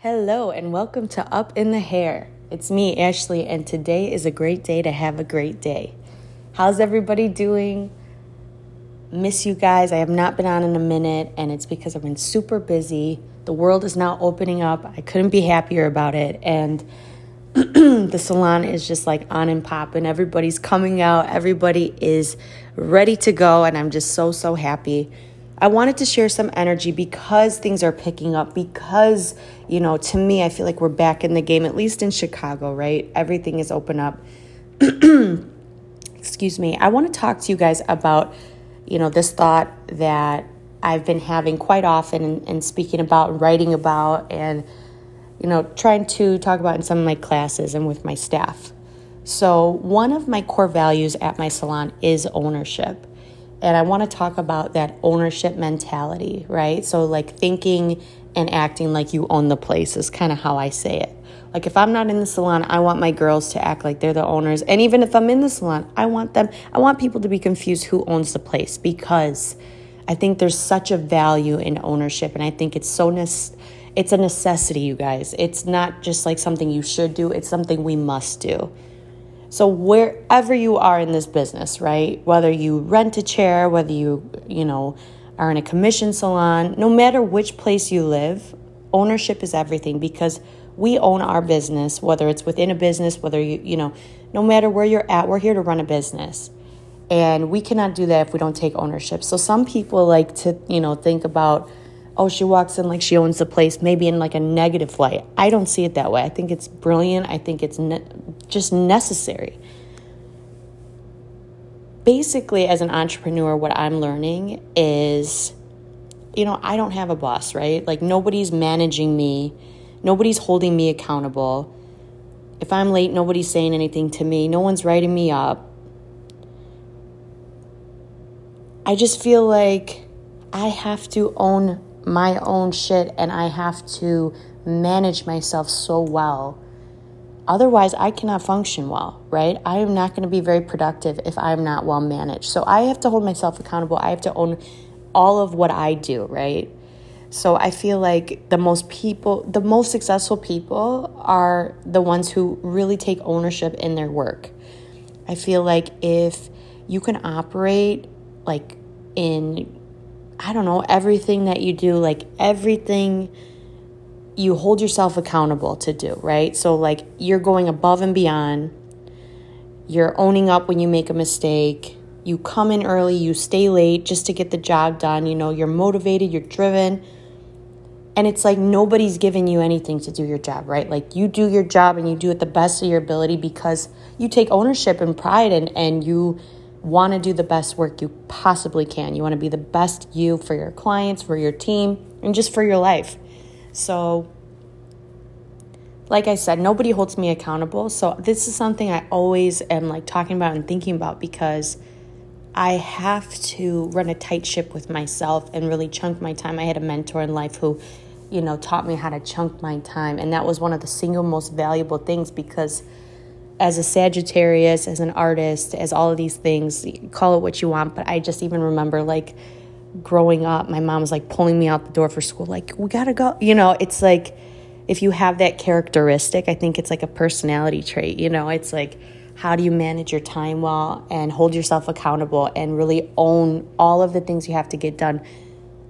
Hello, and welcome to Up in the Hair. It's me, Ashley, and today is a great day to have a great day. How's everybody doing? Miss you guys. I have not been on in a minute, and it's because I've been super busy. The world is now opening up. I couldn't be happier about it. And the salon is just like on and popping. Everybody's coming out, everybody is ready to go, and I'm just so, so happy. I wanted to share some energy because things are picking up, because, you know, to me, I feel like we're back in the game, at least in Chicago, right? Everything is open up. Excuse me. I want to talk to you guys about, you know, this thought that I've been having quite often and, and speaking about writing about and, you know, trying to talk about in some of my classes and with my staff. So, one of my core values at my salon is ownership. And I want to talk about that ownership mentality, right? So, like thinking and acting like you own the place is kind of how I say it. Like, if I'm not in the salon, I want my girls to act like they're the owners. And even if I'm in the salon, I want them, I want people to be confused who owns the place because I think there's such a value in ownership. And I think it's so, ne- it's a necessity, you guys. It's not just like something you should do, it's something we must do. So wherever you are in this business, right? Whether you rent a chair, whether you, you know, are in a commission salon, no matter which place you live, ownership is everything because we own our business, whether it's within a business, whether you, you know, no matter where you're at, we're here to run a business. And we cannot do that if we don't take ownership. So some people like to, you know, think about oh, she walks in like she owns the place, maybe in like a negative light. I don't see it that way. I think it's brilliant. I think it's ne- just necessary. Basically, as an entrepreneur, what I'm learning is, you know, I don't have a boss, right? Like nobody's managing me, nobody's holding me accountable. If I'm late, nobody's saying anything to me, no one's writing me up. I just feel like I have to own my own shit and I have to manage myself so well. Otherwise, I cannot function well, right? I am not going to be very productive if I'm not well managed. So I have to hold myself accountable. I have to own all of what I do, right? So I feel like the most people, the most successful people are the ones who really take ownership in their work. I feel like if you can operate like in I don't know, everything that you do, like everything you hold yourself accountable to do, right? So, like, you're going above and beyond. You're owning up when you make a mistake. You come in early, you stay late just to get the job done. You know, you're motivated, you're driven. And it's like nobody's giving you anything to do your job, right? Like you do your job and you do it the best of your ability because you take ownership and pride and, and you want to do the best work you possibly can. You want to be the best you for your clients, for your team, and just for your life. So, like I said, nobody holds me accountable. So, this is something I always am like talking about and thinking about because I have to run a tight ship with myself and really chunk my time. I had a mentor in life who, you know, taught me how to chunk my time. And that was one of the single most valuable things because as a Sagittarius, as an artist, as all of these things, call it what you want. But I just even remember like growing up, my mom was like pulling me out the door for school, like, we gotta go. You know, it's like if you have that characteristic, I think it's like a personality trait. You know, it's like, how do you manage your time well and hold yourself accountable and really own all of the things you have to get done,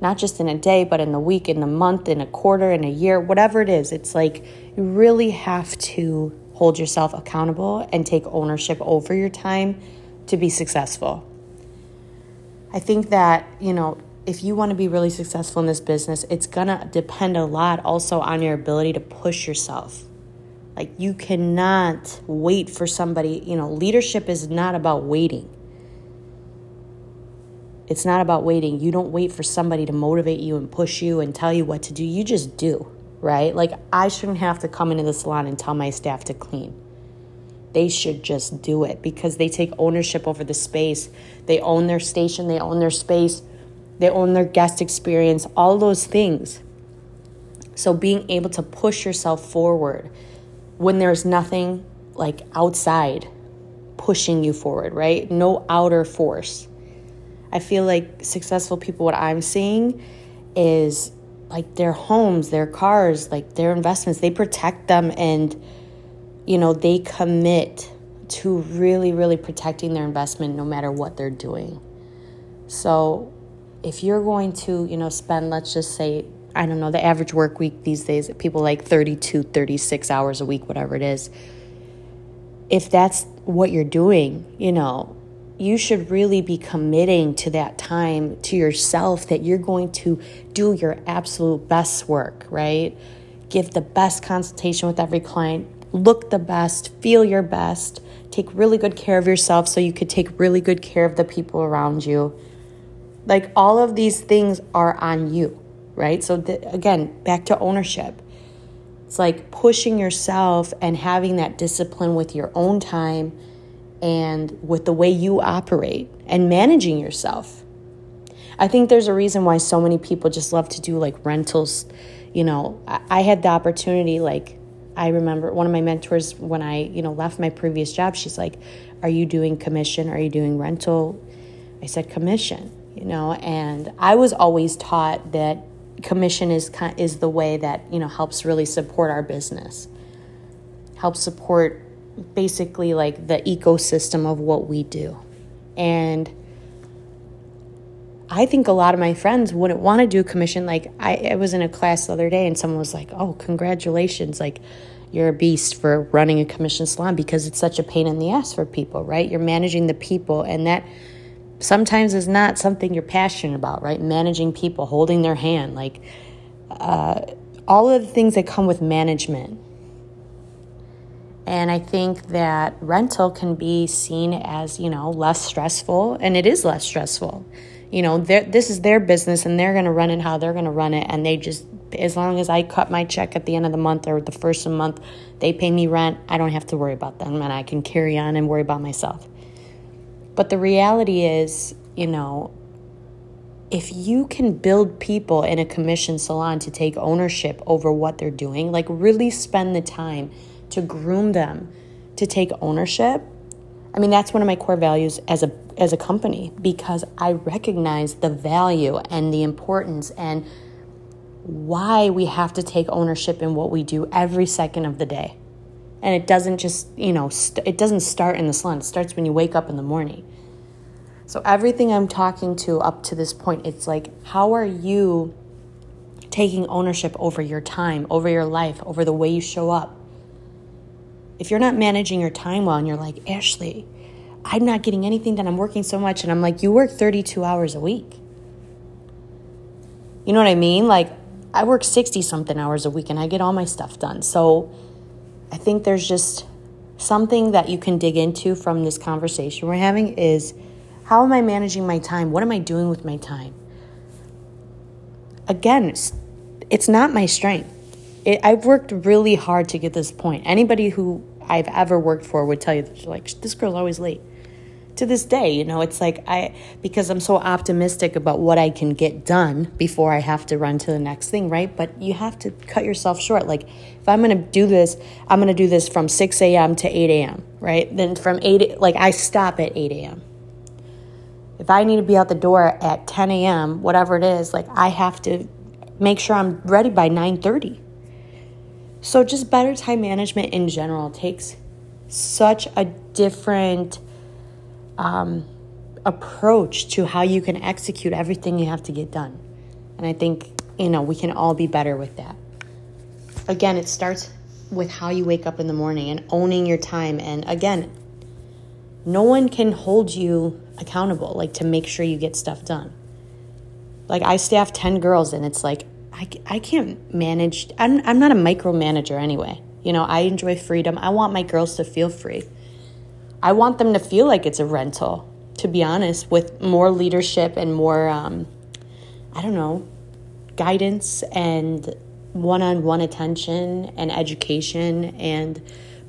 not just in a day, but in the week, in the month, in a quarter, in a year, whatever it is. It's like you really have to hold yourself accountable and take ownership over your time to be successful. I think that, you know, if you want to be really successful in this business, it's going to depend a lot also on your ability to push yourself. Like, you cannot wait for somebody, you know, leadership is not about waiting. It's not about waiting. You don't wait for somebody to motivate you and push you and tell you what to do. You just do right? Like, I shouldn't have to come into the salon and tell my staff to clean. They should just do it because they take ownership over the space. They own their station, they own their space, they own their guest experience, all those things. So, being able to push yourself forward when there's nothing like outside pushing you forward, right? No outer force. I feel like successful people, what I'm seeing is like their homes, their cars, like their investments, they protect them and you know, they commit to really really protecting their investment no matter what they're doing. So, if you're going to, you know, spend let's just say I don't know, the average work week these days, people like 32, 36 hours a week, whatever it is. If that's what you're doing, you know, you should really be committing to that time to yourself that you're going to do your absolute best work, right? Give the best consultation with every client, look the best, feel your best, take really good care of yourself so you could take really good care of the people around you. Like all of these things are on you, right? So, again, back to ownership. It's like pushing yourself and having that discipline with your own time and with the way you operate and managing yourself. I think there's a reason why so many people just love to do like rentals. You know, I had the opportunity, like, I remember one of my mentors when I, you know, left my previous job, she's like, Are you doing commission? Are you doing rental? I said, Commission, you know, and I was always taught that commission is is the way that, you know, helps really support our business, helps support basically like the ecosystem of what we do. And I think a lot of my friends wouldn't want to do commission. Like I, I was in a class the other day and someone was like, "Oh, congratulations! Like you're a beast for running a commission salon because it's such a pain in the ass for people, right? You're managing the people, and that sometimes is not something you're passionate about, right? Managing people, holding their hand, like uh, all of the things that come with management and I think that rental can be seen as, you know, less stressful, and it is less stressful. You know, this is their business and they're going to run it how they're going to run it. And they just, as long as I cut my check at the end of the month or the first of the month, they pay me rent, I don't have to worry about them and I can carry on and worry about myself. But the reality is, you know, if you can build people in a commission salon to take ownership over what they're doing, like really spend the time to groom them to take ownership. I mean, that's one of my core values as a as a company because I recognize the value and the importance and why we have to take ownership in what we do every second of the day. And it doesn't just, you know, st- it doesn't start in the sun. It starts when you wake up in the morning. So everything I'm talking to up to this point, it's like how are you taking ownership over your time, over your life, over the way you show up? If you're not managing your time well and you're like, Ashley, I'm not getting anything done. I'm working so much. And I'm like, you work 32 hours a week. You know what I mean? Like, I work 60 something hours a week and I get all my stuff done. So I think there's just something that you can dig into from this conversation we're having is how am I managing my time? What am I doing with my time? Again, it's not my strength it, I've worked really hard to get this point. Anybody who I've ever worked for would tell you, that like, this girl's always late. To this day, you know, it's like I, because I'm so optimistic about what I can get done before I have to run to the next thing, right? But you have to cut yourself short. Like, if I'm to do this, I'm to do this from 6 a.m. to 8 a.m., right? Then from 8, like, I stop at 8 a.m. If I need to be out the door at 10 a.m., whatever it is, like, I have to make sure I'm ready by 9:30 so, just better time management in general takes such a different um, approach to how you can execute everything you have to get done. And I think, you know, we can all be better with that. Again, it starts with how you wake up in the morning and owning your time. And again, no one can hold you accountable, like to make sure you get stuff done. Like, I staff 10 girls, and it's like, I, I can't manage. I'm, I'm not a micromanager anyway. You know, I enjoy freedom. I want my girls to feel free. I want them to feel like it's a rental, to be honest, with more leadership and more, um, I don't know, guidance and one on one attention and education and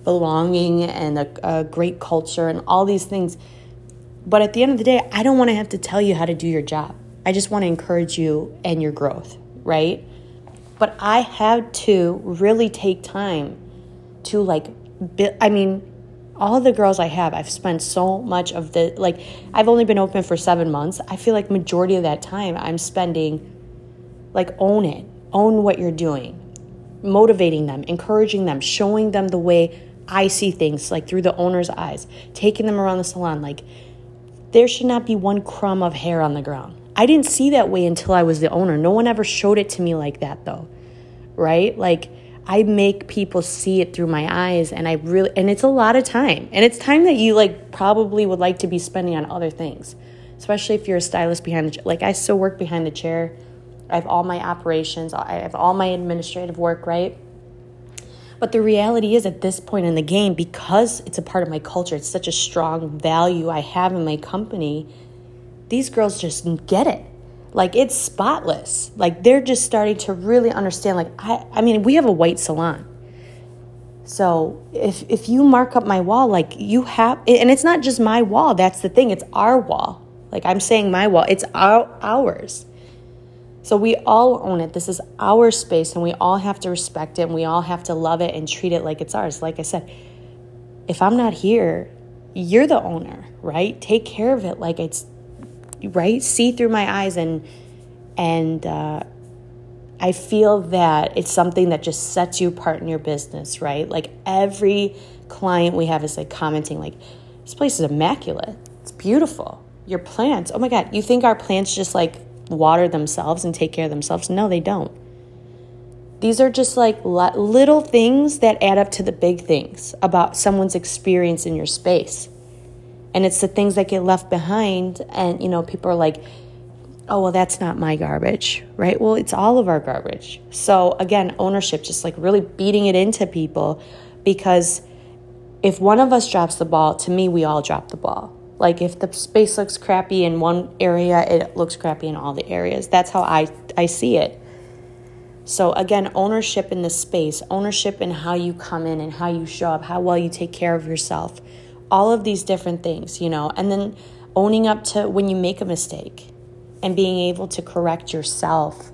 belonging and a, a great culture and all these things. But at the end of the day, I don't want to have to tell you how to do your job. I just want to encourage you and your growth right? But I had to really take time to like, I mean, all the girls I have, I've spent so much of the like I've only been open for 7 months. I feel like majority of that time I'm spending like own it. own what you're doing, motivating them, encouraging them, showing them the way I see things, like through the owner's eyes, taking them around the salon. Like, there should not be one crumb of hair on the ground. I didn't see that way until I was the owner. No one ever showed it to me like that, though, right? Like, I make people see it through my eyes, and I really, and it's a lot of time. And it's time that you, like, probably would like to be spending on other things, especially if you're a stylist behind the chair. Like, I still work behind the chair. I have all my operations, I have all my administrative work, right? But the reality is, at this point in the game, because it's a part of my culture, it's such a strong value I have in my company, these girls just get it. Like it's spotless. Like they're just starting to really understand. Like, I, I mean, we have a white salon. So if if you mark up my wall, like you have, and it's not just my wall. That's the thing. It's our wall. Like I'm saying, my wall. It's our ours. So we all own it. This is our space and we all have to respect it and we all have to love it and treat it like it's ours. Like I said, if I'm not here, you're the owner, right? Take care of it like it's right. See through my eyes and and uh, I feel that it's something that just sets you apart in your business, right? Like every client we have is like commenting like this place is immaculate. It's beautiful. Your plants. Oh my god, you think our plants just like water themselves and take care of themselves. No, they don't. These are just like little things that add up to the big things about someone's experience in your space. And it's the things that get left behind. And, you know, people are like, oh, well, that's not my garbage, right? Well, it's all of our garbage. So, again, ownership, just like really beating it into people because if one of us drops the ball, to me, we all drop the ball. Like if the space looks crappy in one area, it looks crappy in all the areas. That's how I, I see it. So again, ownership in the space, ownership in how you come in and how you show up, how well you take care of yourself, all of these different things, you know, and then owning up to when you make a mistake and being able to correct yourself.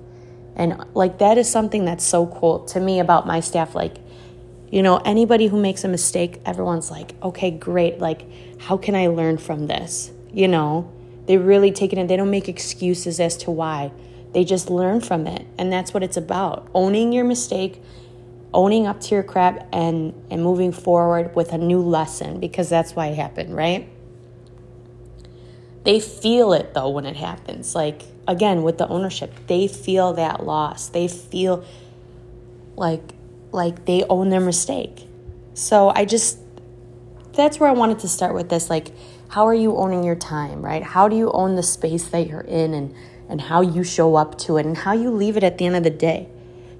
And like that is something that's so cool to me about my staff. Like you know, anybody who makes a mistake, everyone's like, okay, great. Like, how can I learn from this? You know, they really take it and they don't make excuses as to why. They just learn from it. And that's what it's about owning your mistake, owning up to your crap, and, and moving forward with a new lesson because that's why it happened, right? They feel it though when it happens. Like, again, with the ownership, they feel that loss. They feel like like they own their mistake. So I just, that's where I wanted to start with this. Like, how are you owning your time, right? How do you own the space that you're in and, and how you show up to it and how you leave it at the end of the day?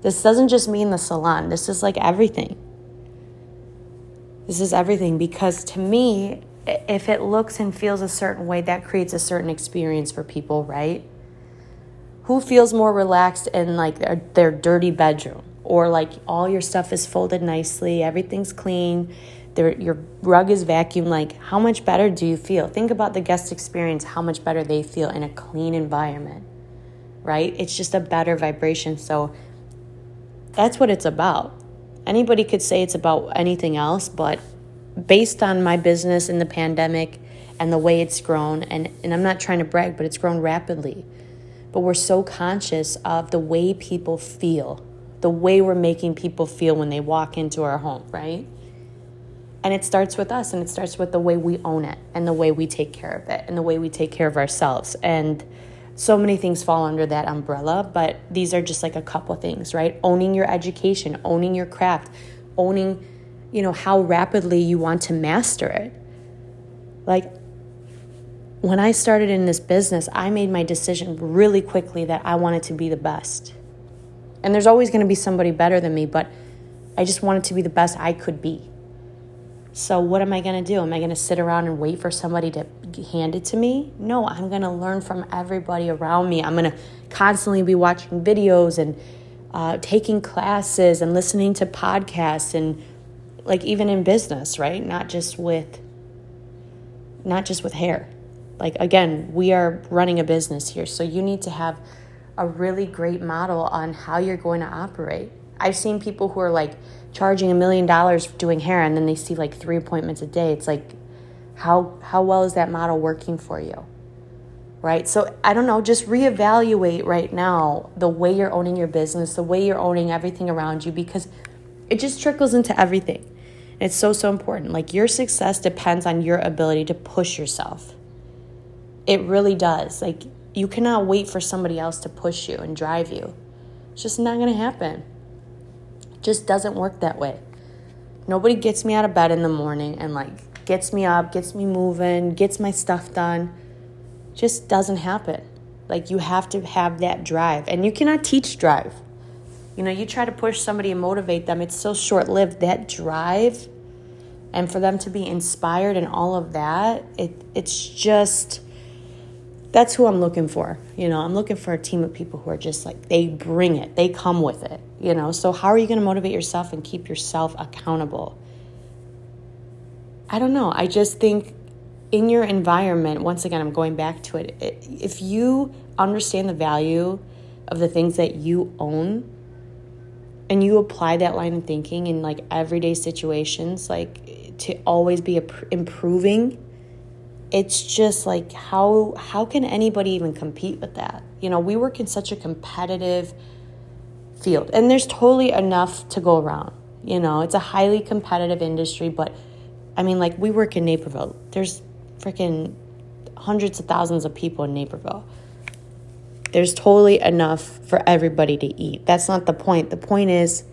This doesn't just mean the salon, this is like everything. This is everything because to me, if it looks and feels a certain way, that creates a certain experience for people, right? Who feels more relaxed in like their, their dirty bedroom? or like all your stuff is folded nicely, everything's clean, there, your rug is vacuumed, like how much better do you feel? Think about the guest experience, how much better they feel in a clean environment, right? It's just a better vibration. So that's what it's about. Anybody could say it's about anything else, but based on my business in the pandemic and the way it's grown, and, and I'm not trying to brag, but it's grown rapidly. But we're so conscious of the way people feel the way we're making people feel when they walk into our home, right? And it starts with us and it starts with the way we own it and the way we take care of it and the way we take care of ourselves. And so many things fall under that umbrella, but these are just like a couple things, right? Owning your education, owning your craft, owning, you know, how rapidly you want to master it. Like when I started in this business, I made my decision really quickly that I wanted to be the best. And there's always going to be somebody better than me, but I just wanted to be the best I could be. So, what am I going to do? Am I going to sit around and wait for somebody to hand it to me? No, I'm going to learn from everybody around me. I'm going to constantly be watching videos and uh, taking classes and listening to podcasts and like even in business, right? Not just with not just with hair. Like again, we are running a business here, so you need to have a really great model on how you're going to operate. I've seen people who are like charging a million dollars doing hair and then they see like three appointments a day. It's like, how, how well is that model working for you? right? So I don't know, just reevaluate right now the way you're owning your business, the way you're owning everything around you, because it just trickles into everything. It's so, so important. Like your success depends on your ability to push yourself. It really does. Like you cannot wait for somebody else to push you and drive you. It's just not going to happen. It just doesn't work that way. Nobody gets me out of bed in the morning and like gets me up, gets me moving, gets my stuff done. Just doesn't happen. Like you have to have that drive and you cannot teach drive. You know, you try to push somebody and motivate them, it's so short lived. That drive and for them to be inspired and all of that, it it's just that's who I'm looking for. You know, I'm looking for a team of people who are just like they bring it, they come with it. You know, so how are you going to motivate yourself and keep yourself accountable? I don't know. I just think in your environment, once again, I'm going back to it. If you understand the value of the things that you own and you apply that line of thinking in like everyday situations, like to always be improving it's just like how how can anybody even compete with that you know we work in such a competitive field and there's totally enough to go around you know it's a highly competitive industry but i mean like we work in naperville there's freaking hundreds of thousands of people in naperville there's totally enough for everybody to eat that's not the point the point is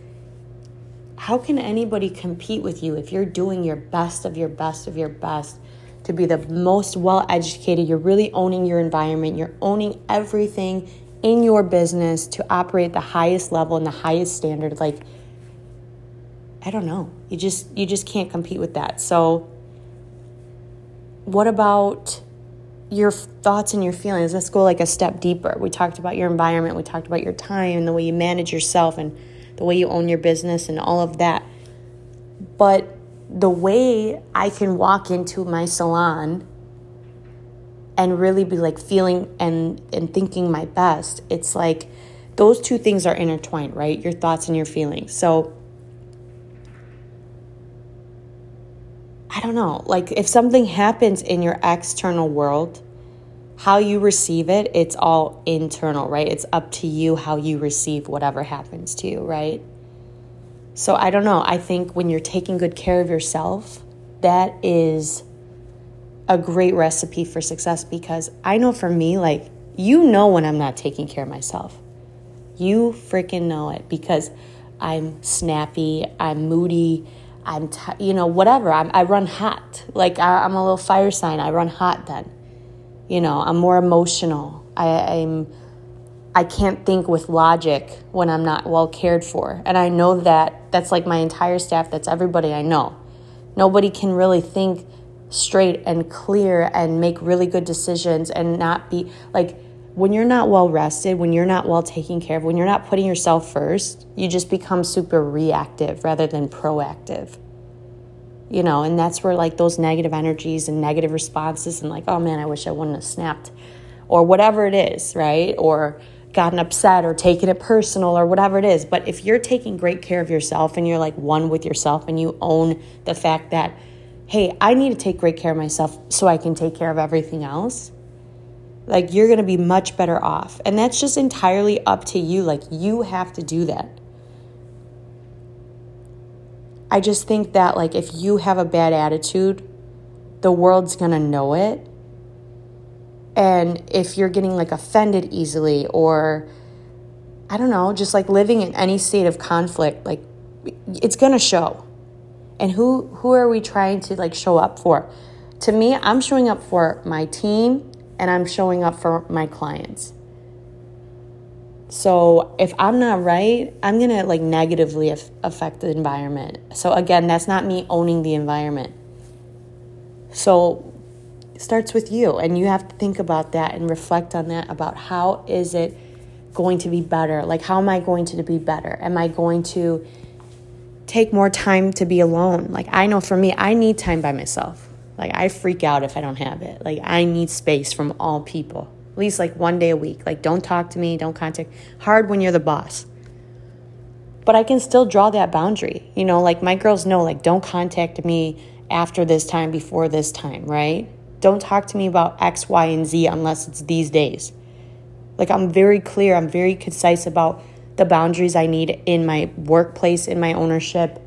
how can anybody compete with you if you're doing your best of your best of your best to be the most well educated. You're really owning your environment. You're owning everything in your business to operate the highest level and the highest standard. Like, I don't know. You just you just can't compete with that. So what about your thoughts and your feelings? Let's go like a step deeper. We talked about your environment, we talked about your time and the way you manage yourself and the way you own your business and all of that. But the way I can walk into my salon and really be like feeling and and thinking my best, it's like those two things are intertwined, right? Your thoughts and your feelings. So I don't know, like if something happens in your external world, how you receive it, it's all internal, right? It's up to you how you receive whatever happens to you, right? So I don't know. I think when you're taking good care of yourself, that is a great recipe for success because I know for me, like, you know when I'm not taking care of myself. You freaking know it because I'm snappy, I'm moody, I'm, t- you know, whatever. I'm, I run hot. Like, I, am a little fire sign. I run hot then. You know, I'm more emotional. I, I'm I can't think with logic when I'm not well cared for. And I know that that's like my entire staff, that's everybody I know. Nobody can really think straight and clear and make really good decisions and not be like when you're not well rested, when you're not well taken care of, when you're not putting yourself first, you just become super reactive rather than proactive. You know, and that's where like those negative energies and negative responses and like, oh man, I wish I wouldn't have snapped or whatever it is, right? Or gotten upset or taken it personal or whatever it is. But if you're taking great care of yourself and you're like one with yourself and you own the fact that, hey, I need to take great care of myself so I can take care of everything else, like you're going to be much better off. And that's just entirely up to you. Like you have to do that. I just think that, like, if you have a bad attitude, the world's going to know it and if you're getting like offended easily or I don't know, just like living in any state of conflict, like it's going to show. And who who are we trying to like show up for? To me, I'm showing up for my team and I'm showing up for my clients. So if I'm not right, I'm going to like negatively affect the environment. So again, that's not me owning the environment. So it starts with you and you have to think about that and reflect on that about how is it going to be better like how am i going to be better am i going to take more time to be alone like i know for me i need time by myself like i freak out if i don't have it. Like i need space from all people. At least like one day a week. Like don't talk to me don't contact. Hard when you're the boss. But i can still draw that boundary you know? Like my girls know like don't contact me after this time before this time right? Don't talk to me about X, Y, and Z unless it's these days. Like I'm very clear, I'm very concise about the boundaries I need in my workplace, in my ownership,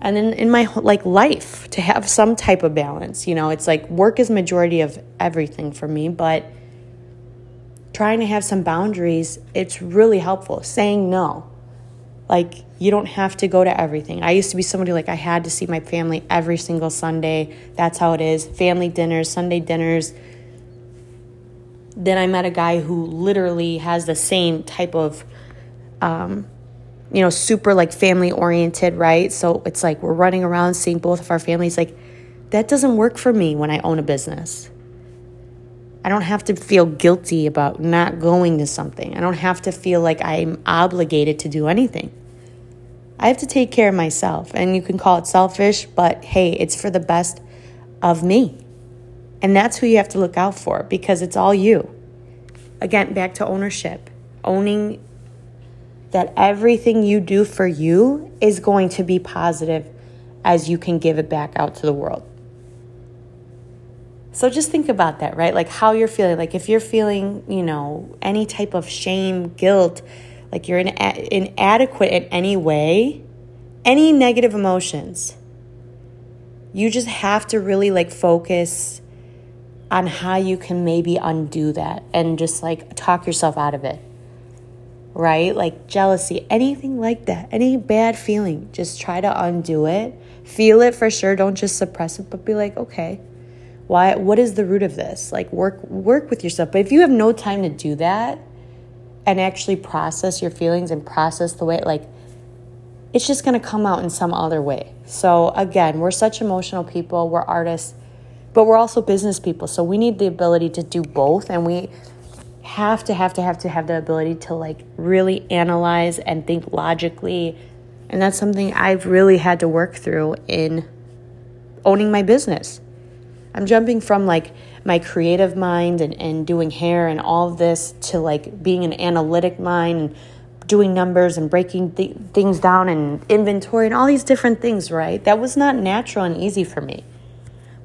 and in, in my like life to have some type of balance. You know, it's like work is majority of everything for me, but trying to have some boundaries, it's really helpful. Saying no. Like you don't have to go to everything. I used to be somebody like I had to see my family every single Sunday. That's how it is. Family dinners, Sunday dinners. Then I met a guy who literally has the same type of um, you know, super like family oriented, right? So it's like we're running around seeing both of our families. Like, that doesn't work for me when I own a business. I don't have to feel guilty about not going to something. I don't have to feel like I'm obligated to do anything. I have to take care of myself. And you can call it selfish, but hey, it's for the best of me. And that's who you have to look out for because it's all you. Again, back to ownership. Owning that everything you do for you is going to be positive as you can give it back out to the world. So just think about that, right? Like how you're feeling. Like if you're feeling, you know, any type of shame, guilt, like you're in, inadequate in any way, any negative emotions, you just have to really like focus on how you can maybe undo that and just like talk yourself out of it right? Like jealousy, anything like that, any bad feeling, just try to undo it. Feel it for sure. Don't just suppress it, but be like, okay, why what is the root of this? Like work work with yourself. But if you have no time to do that and actually process your feelings and process the way like it's just going to come out in some other way. So again, we're such emotional people, we're artists, but we're also business people. So we need the ability to do both and we have to have to have to have the ability to like really analyze and think logically and that's something I've really had to work through in owning my business. I'm jumping from like my creative mind and, and doing hair and all this to like being an analytic mind and doing numbers and breaking th- things down and inventory and all these different things, right? That was not natural and easy for me.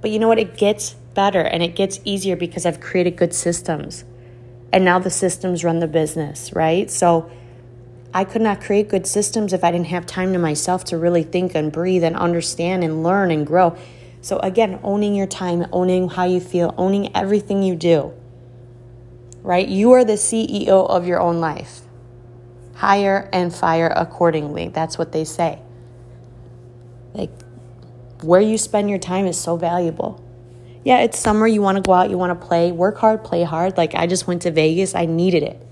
But you know what? It gets better and it gets easier because I've created good systems and now the systems run the business, right? So I could not create good systems if I didn't have time to myself to really think and breathe and understand and learn and grow. So again, owning your time, owning how you feel, owning everything you do. Right? You are the CEO of your own life. Hire and fire accordingly. That's what they say. Like where you spend your time is so valuable yeah, it's summer. You want to go out, you want to play, work hard, play hard. Like I just went to Vegas, I needed it.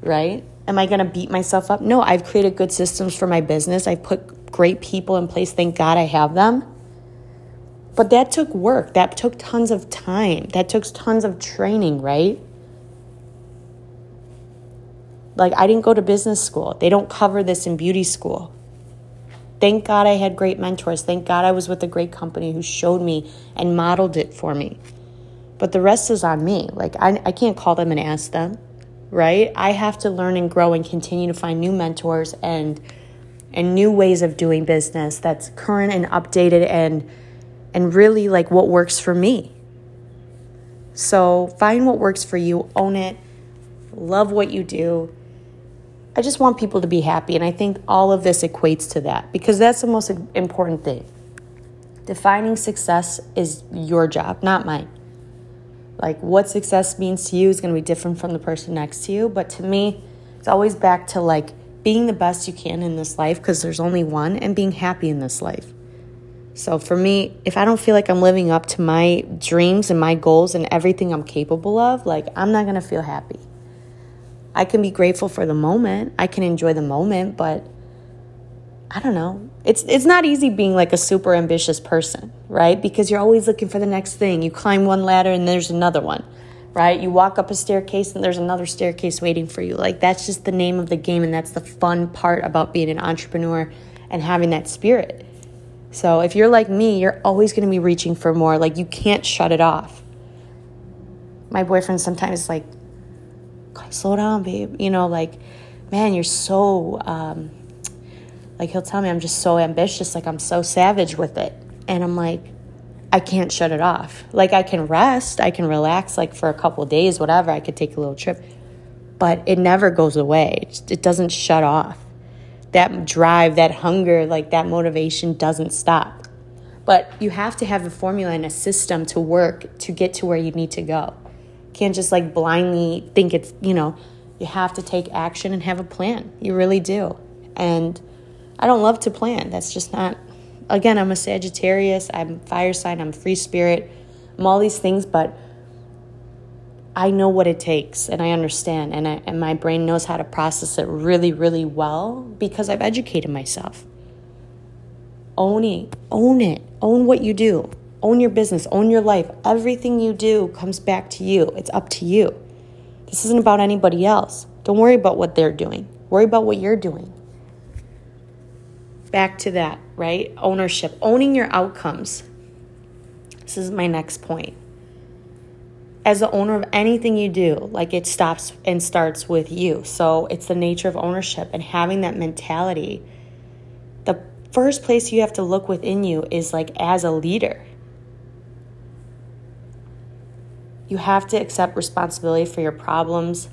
Right? Am I going to beat myself up? No, I've created good systems for my business. I've put great people in place. Thank God I have them. But that took work. That took tons of time. That took tons of training, right? Like, I didn't go to business school. They don't cover this in beauty school. Thank God I had great mentors. Thank God I was with a great company who showed me and modeled it for me. But the rest is on me. Like, I, I can't call them and ask them, right? I have to learn and grow and continue to find new mentors and and new ways of doing business that's current and updated and and really like what works for me. So find what works for you, own it, love what you do, I just want people to be happy. And I think all of this equates to that because that's the most important thing. Defining success is your job, not mine. Like what success means to you is going to be different from the person next to you. But to me, it's always back to like being the best you can in this life because there's only one and being happy in this life. So for me, if I don't feel like I'm living up to my dreams and my goals and everything I'm capable of, like I'm not going to feel happy. I can be grateful for the moment. I can enjoy the moment, but I don't know. It's it's not easy being like a super ambitious person, right? Because you're always looking for the next thing. You climb one ladder and there's another one, right? You walk up a staircase and there's another staircase waiting for you. Like that's just the name of the game and that's the fun part about being an entrepreneur and having that spirit. So if you're like me, you're always going to be reaching for more. Like you can't shut it off. My boyfriend sometimes like slow down, babe. You know, like, man, you're so, um, like, he'll tell me I'm just so ambitious, like, I'm so savage with it. And I'm like, I can't shut it off. Like I can rest, I can relax like for a couple days, whatever. I could take a little trip. But it never goes away. It doesn't shut off. That drive, that hunger, like that motivation doesn't stop. But you have to have a formula and a system to work to get to where you need to go. Can't just like blindly think it's, you know, you have to take action and have a plan. You really do. And I don't love to plan. That's just not again, I'm a Sagittarius, I'm fire sign, I'm free spirit, I'm all these things, but I know what it takes and I understand, and, I, and my brain knows how to process it really, really well because I've educated myself. Own it, own it, own what you do, own your business, own your life. Everything you do comes back to you, it's up to you. This isn't about anybody else. Don't worry about what they're doing, worry about what you're doing back to that, right? Ownership, owning your outcomes. This is my next point. As the owner of anything you do, like it stops and starts with you. So it's the nature of ownership and having that mentality. The first place you have to look within you is like as a leader. You have to accept responsibility for your problems.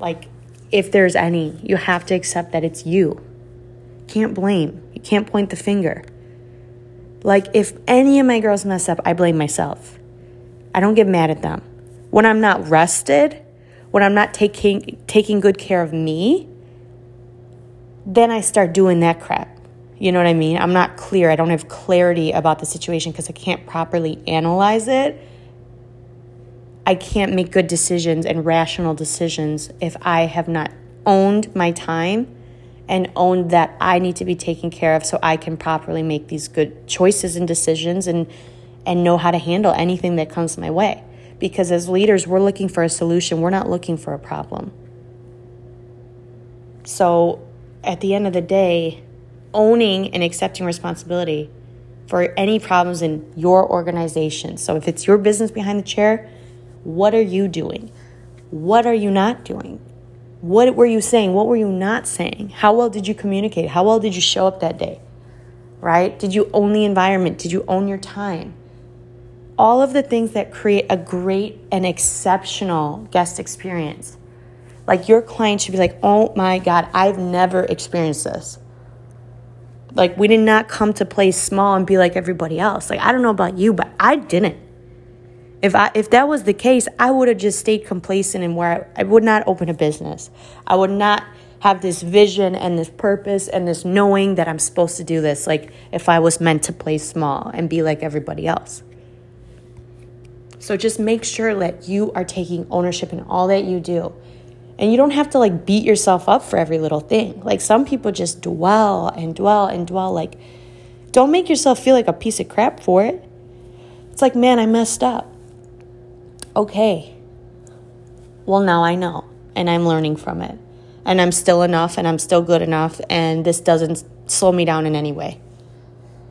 Like, if there's any, you have to accept that it's you can't blame. You can't point the finger. Like, if any of my girls mess up, I blame myself. I don't get mad at them. When I'm not rested, when I'm not taking, taking good care of me, then I start doing that crap. You know what I mean? I'm not clear. I don't have clarity about the situation because I can't properly analyze it. I can't make good decisions and rational decisions if I have not owned my time and owned that I need to be taken care of so I can properly make these good choices and decisions and and know how to handle anything that comes my way. Because as leaders, we're looking for a solution, we're not looking for a problem. So, at the end of the day, owning and accepting responsibility for any problems in your organization. So, if it's your business behind the chair, what are you doing? What are you not doing? What were you saying? What were you not saying? How well did you communicate? How well did you show up that day? Right? Did you own the environment? Did you own your time? All of the things that create a great and exceptional guest experience. Like your client should be like, oh my God, I've never experienced this. Like we did not come to play small and be like everybody else. Like I don't know about you, but I didn't. If I if that was the case, I would have just stayed complacent and where I, I would not open a business. I would not have this vision and this purpose and this knowing that I'm supposed to do this like if I was meant to play small and be like everybody else. So just make sure that you are taking ownership in all that you do. And you don't have to like beat yourself up for every little thing. Like some people just dwell and dwell and dwell like don't make yourself feel like a piece of crap for it. It's like, man, I messed up okay, well, now I know and I'm learning from it. And I'm still enough and I'm still good enough, and this doesn't slow me down in any way.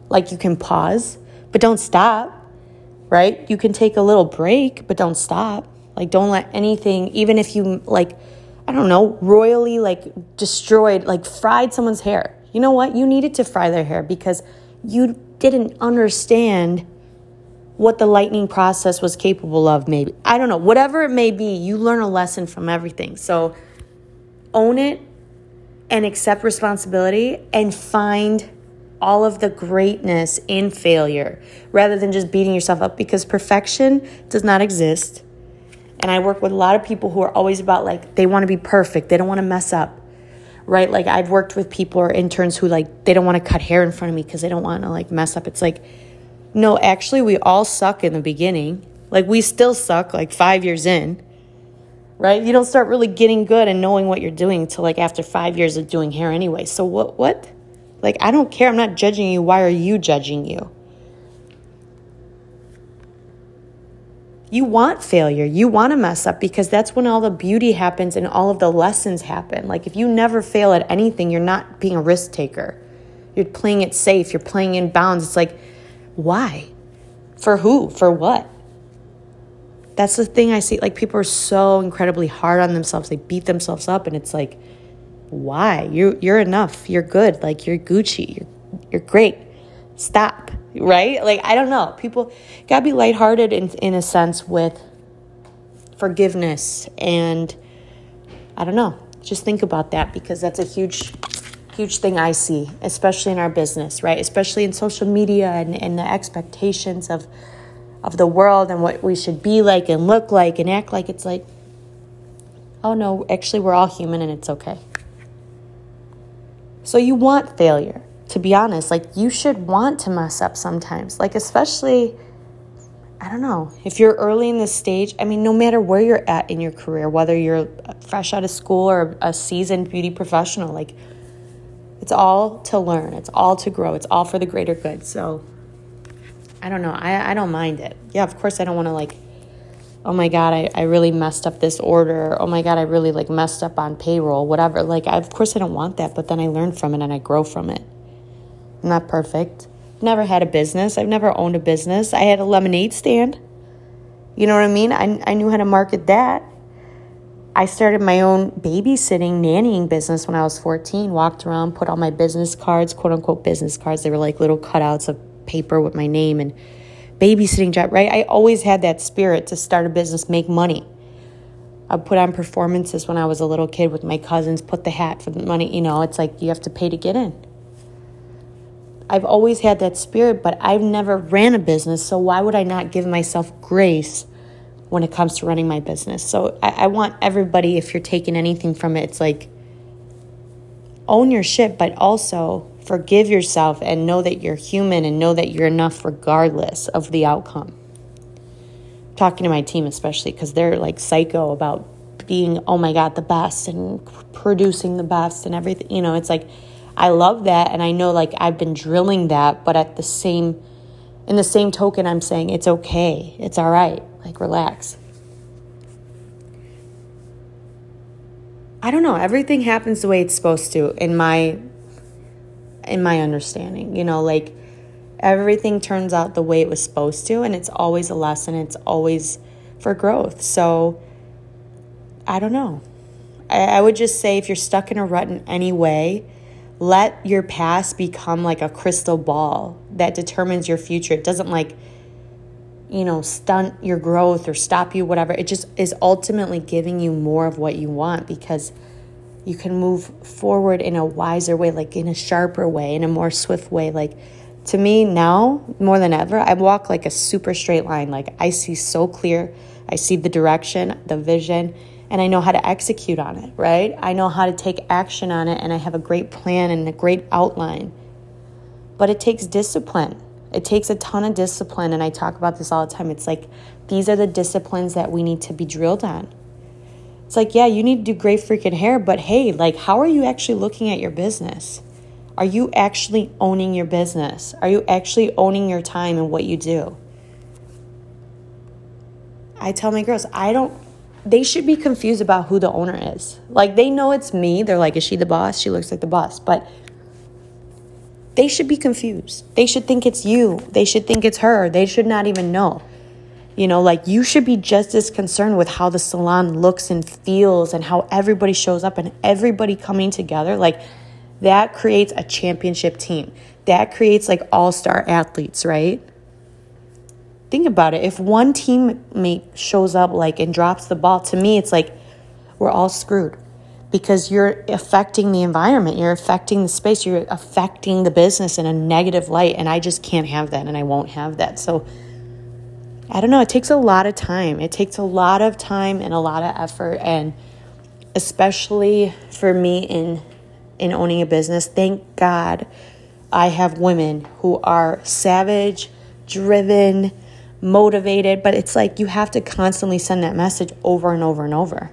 Like you can pause, but don't stop, right? You can take a little break, but don't stop. Like, don't let anything, even if you, like, I don't know, royally, like, destroyed, like, fried someone's hair. You know what? You needed to fry their hair because you didn't understand what the lightening process was capable of, maybe. I don't know. Whatever it may be, you learn a lesson from everything. So own it and accept responsibility and find all of the greatness in failure rather than just beating yourself up because perfection does not exist. And I work with a lot of people who are always about like, they want to be perfect, they don't want to mess up. Right? Like I've worked with people or interns who like they don't want to cut hair in front of me because they don't want to like mess up. It's like no, actually, we all suck in the beginning. Like, we still suck like five years in, right? You don't start really getting good and knowing what you're doing until like after five years of doing hair anyway. So, what, what? Like, I don't care. I'm not judging you. Why are you judging you? You want failure. You want to mess up because that's when all the beauty happens and all of the lessons happen. Like, if you never fail at anything, you're not being a risk taker. You're playing it safe. You're playing in bounds. It's like, why? For who? For what? That's the thing I see. Like, people are so incredibly hard on themselves. They beat themselves up, and it's like, why? You're, you're enough. You're good. Like, you're Gucci. You're, you're great. Stop. right? Like, I don't know. People got to be lighthearted in, in a sense with forgiveness. And I don't know. Just think about that because that's a huge, huge thing I see, especially in our business, right? Especially in social media and, and the expectations of, of the world and what we should be like and look like and act like. It's like, oh no, actually, we're all human and it's okay. So you want failure to be honest, like you should want to mess up sometimes. Like, especially, I don't know, if you're early in the stage, I mean, no matter where you're at in your career, whether you're fresh out of school or a seasoned beauty professional, like, it's all to learn, it's all to grow, it's all for the greater good. So, I don't know, I, I don't mind it. Yeah, of course, I don't want to like oh my god I, I really messed up this order oh my god i really like messed up on payroll whatever like I, of course i don't want that but then i learn from it and i grow from it I'm not perfect. Never had a business. I've never owned a business. I had a lemonade stand. You know what I mean? I, I knew how to market that. I started my own babysitting, nannying business when I was 14. Walked around, put all my business cards, quote unquote business cards. They were like little cutouts of paper with my name and babysitting job, right? I always had that spirit to start a business, make money. I put on performances when I was a little kid with my cousins, put the hat for the money. You know, it's like you have to pay to get in. I've always had that spirit, but I've never ran a business. So why would I not give myself grace when it comes to running my business? So I, I want everybody, if you're taking anything from it, it's like own your shit, but also forgive yourself and know that you're human and know that you're enough regardless of the outcome. I'm talking to my team, especially because they're like psycho about being, oh my God, the best and producing the best and everything. You know, it's like, I love that and I know like I've been drilling that, but at the same in the same token I'm saying it's okay. It's all right. Like relax. I don't know, everything happens the way it's supposed to in my in my understanding. You know, like everything turns out the way it was supposed to and it's always a lesson. It's always for growth. So I don't know. I, I would just say if you're stuck in a rut in any way, let your past become like a crystal ball that determines your future. It doesn't like, you know, stunt your growth or stop you, whatever. It just is ultimately giving you more of what you want because you can move forward in a wiser way, like in a sharper way, in a more swift way. Like to me now, more than ever, I walk like a super straight line. Like I see so clear, I see the direction, the vision and I know how to execute on it, right? I know how to take action on it and I have a great plan and a great outline. But it takes discipline. It takes a ton of discipline. And I talk about this all the time. It's like these are the disciplines that we need to be drilled on. It's like, yeah, you need to do great freaking hair, but hey, like, how are you actually looking at your business? Are you actually owning your business? Are you actually owning your time and what you do? I tell my girls, I don't they should be confused about who the owner is. Like they know it's me. They're like, is she the boss? She looks like the boss. But they should be confused. They should think it's you. They should think it's her. They should not even know. You know, like you should be just as concerned with how the salon looks and feels and how everybody shows up and everybody coming together. Like that creates a championship team. That creates like all star athletes, right? think about it. If one teammate shows up like and drops the ball, to me, it's like we're all screwed because you're affecting the environment, you're affecting the space, you're affecting the business in a negative light. And I just can't have that and I won't have that. So I don't know. It takes a lot of time. It takes a lot of time and a lot of effort. And especially for me in in owning a business, thank God I have women who are savage, driven, motivated, but it's like you have to constantly send that message over and over and over.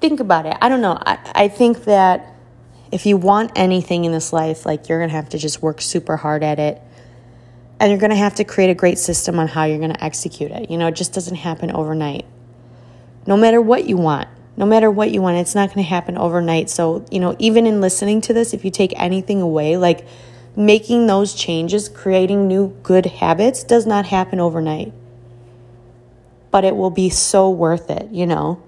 Think about it. I don't know. I, I think that if you want anything in this life, like you're going to have to just work super hard at it. And you're going to have to create a great system on how you're going to execute it. You know, it just doesn't happen overnight. No matter what you want, no matter what you want, it's not going to happen overnight. So, you know, even in listening to this, if you take anything away, like, making those changes, creating new good habits, does not happen overnight. But it will be so worth it, you know?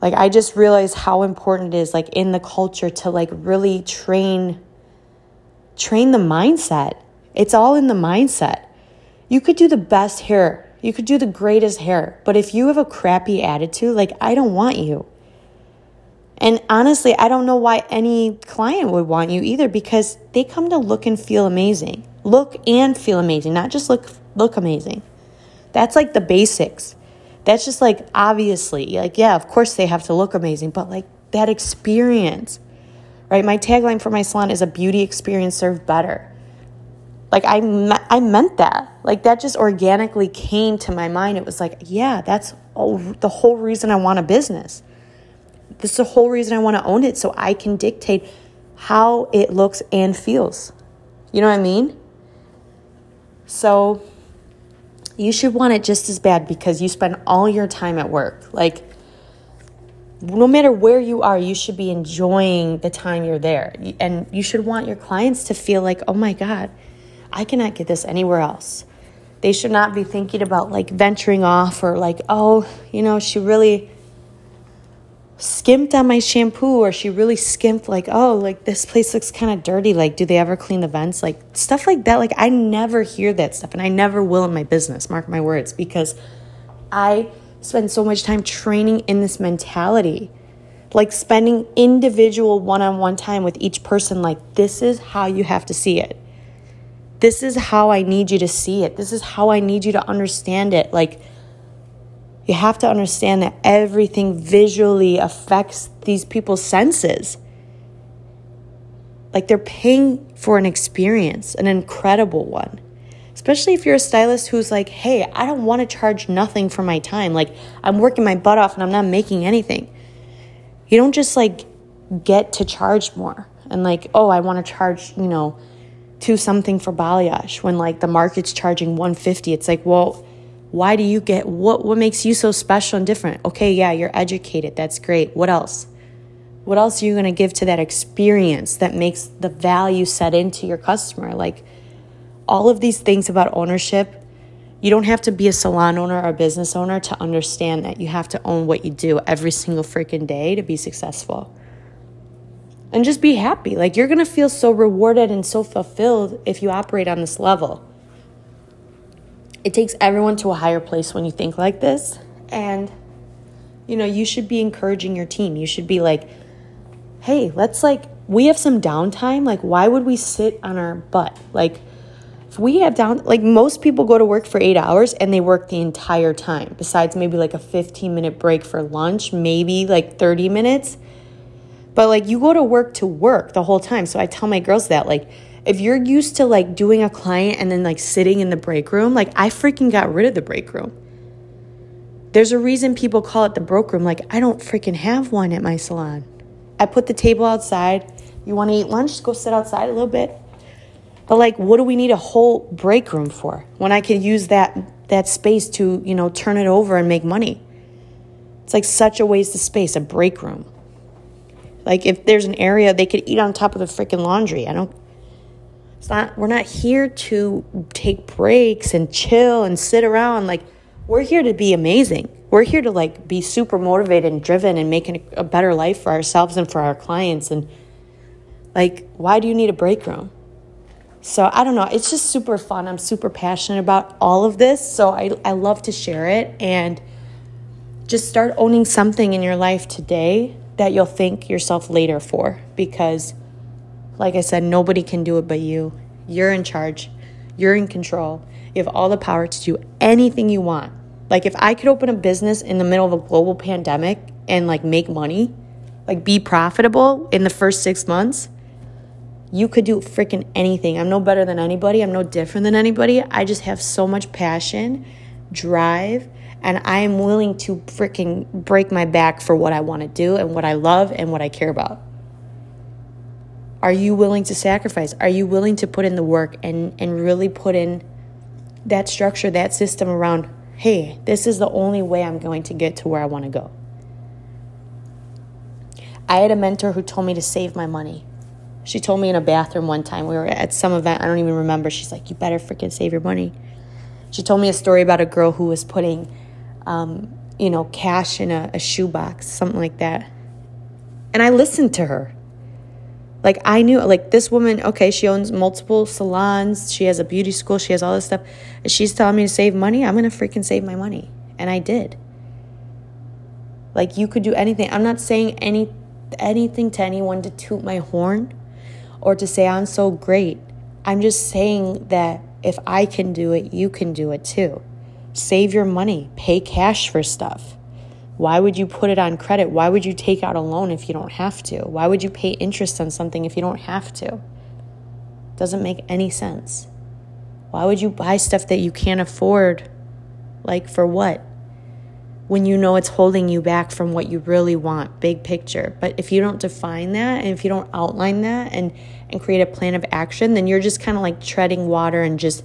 Like I just realized how important it is like in the culture to like really train train the mindset. It's all in the mindset. You could do the best hair. You could do the greatest hair, but if you have a crappy attitude, like I don't want you. And honestly, I don't know why any client would want you either because they come to look and feel amazing. Look and feel amazing, not just look look amazing. That's like the basics. That's just like obviously, like yeah, of course they have to look amazing, but like that experience. Right? My tagline for my salon is a beauty experience served better. Like I me- I meant that. Like that just organically came to my mind. It was like, yeah, that's all, the whole reason I want a business this is the whole reason I want to own it so I can dictate how it looks and feels. You know what I mean? So you should want it just as bad because you spend all your time at work. Like, no matter where you are, you should be enjoying the time you're there. And you should want your clients to feel like, oh my God, I cannot get this anywhere else. They should not be thinking about like venturing off or like, oh, you know, she really skimped on my shampoo or she really skimped like oh like this place looks kind of dirty like do they ever clean the vents? Like stuff like that like i never hear that stuff and i never will in my business mark my words because i spend so much time training in this mentality like spending individual one-on-one time with each person like this is how you have to see it. This is how i need you to see it. This is how i need you to understand it. Like you have to understand that everything visually affects these people's senses. Like they're paying for an experience, an incredible one. Especially if you're a stylist who's like, hey, I don't want to charge nothing for my time. Like, I'm working my butt off and I'm not making anything. You don't just like get to charge more and like, oh, I want to charge, you know, two something for balayage when like the market's charging 150. It's like, well, why do you get what what makes you so special and different? Okay, yeah, you're educated. That's great. What else? What else are you going to give to that experience that makes the value set into your customer? Like all of these things about ownership, you don't have to be a salon owner or a business owner to understand that you have to own what you do every single freaking day to be successful. And just be happy. Like you're going to feel so rewarded and so fulfilled if you operate on this level it takes everyone to a higher place when you think like this. And, you know, you should be encouraging your team. You should be like, hey, let's like, we have some downtime. Like, why would we sit on our butt? Like, if we have down, like, most people go to work for eight hours and they work the entire time, besides maybe like a 15 minute break for lunch, maybe like 30 minutes. But like, you go to work to work the whole time. So I tell my girls that, like, if you're used to like doing a client and then like sitting in the break room, like I freaking got rid of the break room. There's a reason people call it the broke room. Like I don't freaking have one at my salon. I put the table outside. You want to eat lunch? Go sit outside a little bit. But like, what do we need a whole break room for when I could use that that space to you know turn it over and make money? It's like such a waste of space, a break room. Like if there's an area they could eat on top of the freaking laundry. I don't it's not, we're not here to take breaks and chill and sit around. Like, we're here to be amazing. We're here to like be super motivated and driven and making a better life for ourselves and for our clients. And like, why do you need a break room? So I don't know. It's just super fun. I'm super passionate about all of this. So I, I love to share it and just start owning something in your life today that you'll thank yourself later for because like I said, nobody can do it but you. You're in charge, you're in control. You have all the power to do anything you want. Like, if I could open a business in the middle of a global pandemic and like make money, like be profitable in the first six months, you could do freaking anything. I'm no better than anybody. I'm no different than anybody. I just have so much passion, drive, and I am willing to freaking break my back for what I want to do and what I love and what I care about. Are you willing to sacrifice? Are you willing to put in the work and, and really put in that structure, that system around, hey, this is the only way I'm going to get to where I want to go? I had a mentor who told me to save my money. She told me in a bathroom one time, we were at some event, I don't even remember. She's like, you better freaking save your money. She told me a story about a girl who was putting um, you know, cash in a, a shoebox, something like that. And I listened to her. Like I knew like this woman, okay, she owns multiple salons, she has a beauty school, she has all this stuff. She's telling me to save money, I'm gonna freaking save my money. And I did. Like you could do anything. I'm not saying any anything to anyone to toot my horn or to say I'm so great. I'm just saying that if I can do it, you can do it too. Save your money, pay cash for stuff. Why would you put it on credit? Why would you take out a loan if you don't have to? Why would you pay interest on something if you don't have to? Doesn't make any sense. Why would you buy stuff that you can't afford? Like, for what? When you know it's holding you back from what you really want, big picture. But if you don't define that and if you don't outline that and, and create a plan of action, then you're just kind of like treading water and just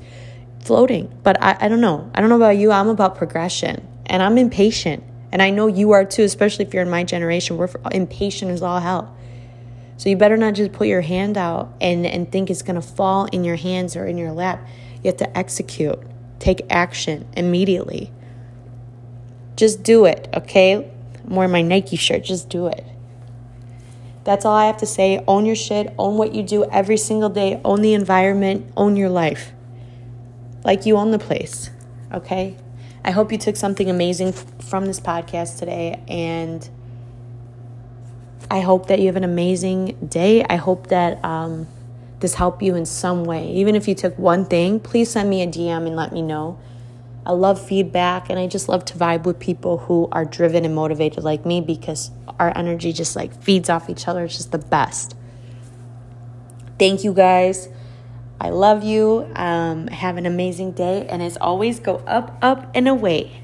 floating. But I, I don't know. I don't know about you. I'm about progression and I'm impatient. And I know you are too, especially if you're in my generation. We're impatient as all hell. So you better not just put your hand out and, and think it's going to fall in your hands or in your lap. You have to execute, take action immediately. Just do it, okay? I'm wearing my Nike shirt. Just do it. That's all I have to say. Own your shit. Own what you do every single day. Own the environment. Own your life. Like you own the place, okay? I hope you took something amazing from this podcast today. And I hope that you have an amazing day. I hope that um, this helped you in some way. Even if you took one thing, please send me a DM and let me know. I love feedback and I just love to vibe with people who are driven and motivated like me because our energy just like feeds off each other. It's just the best. Thank you guys. I love you. Um, have an amazing day. And as always, go up, up, and away.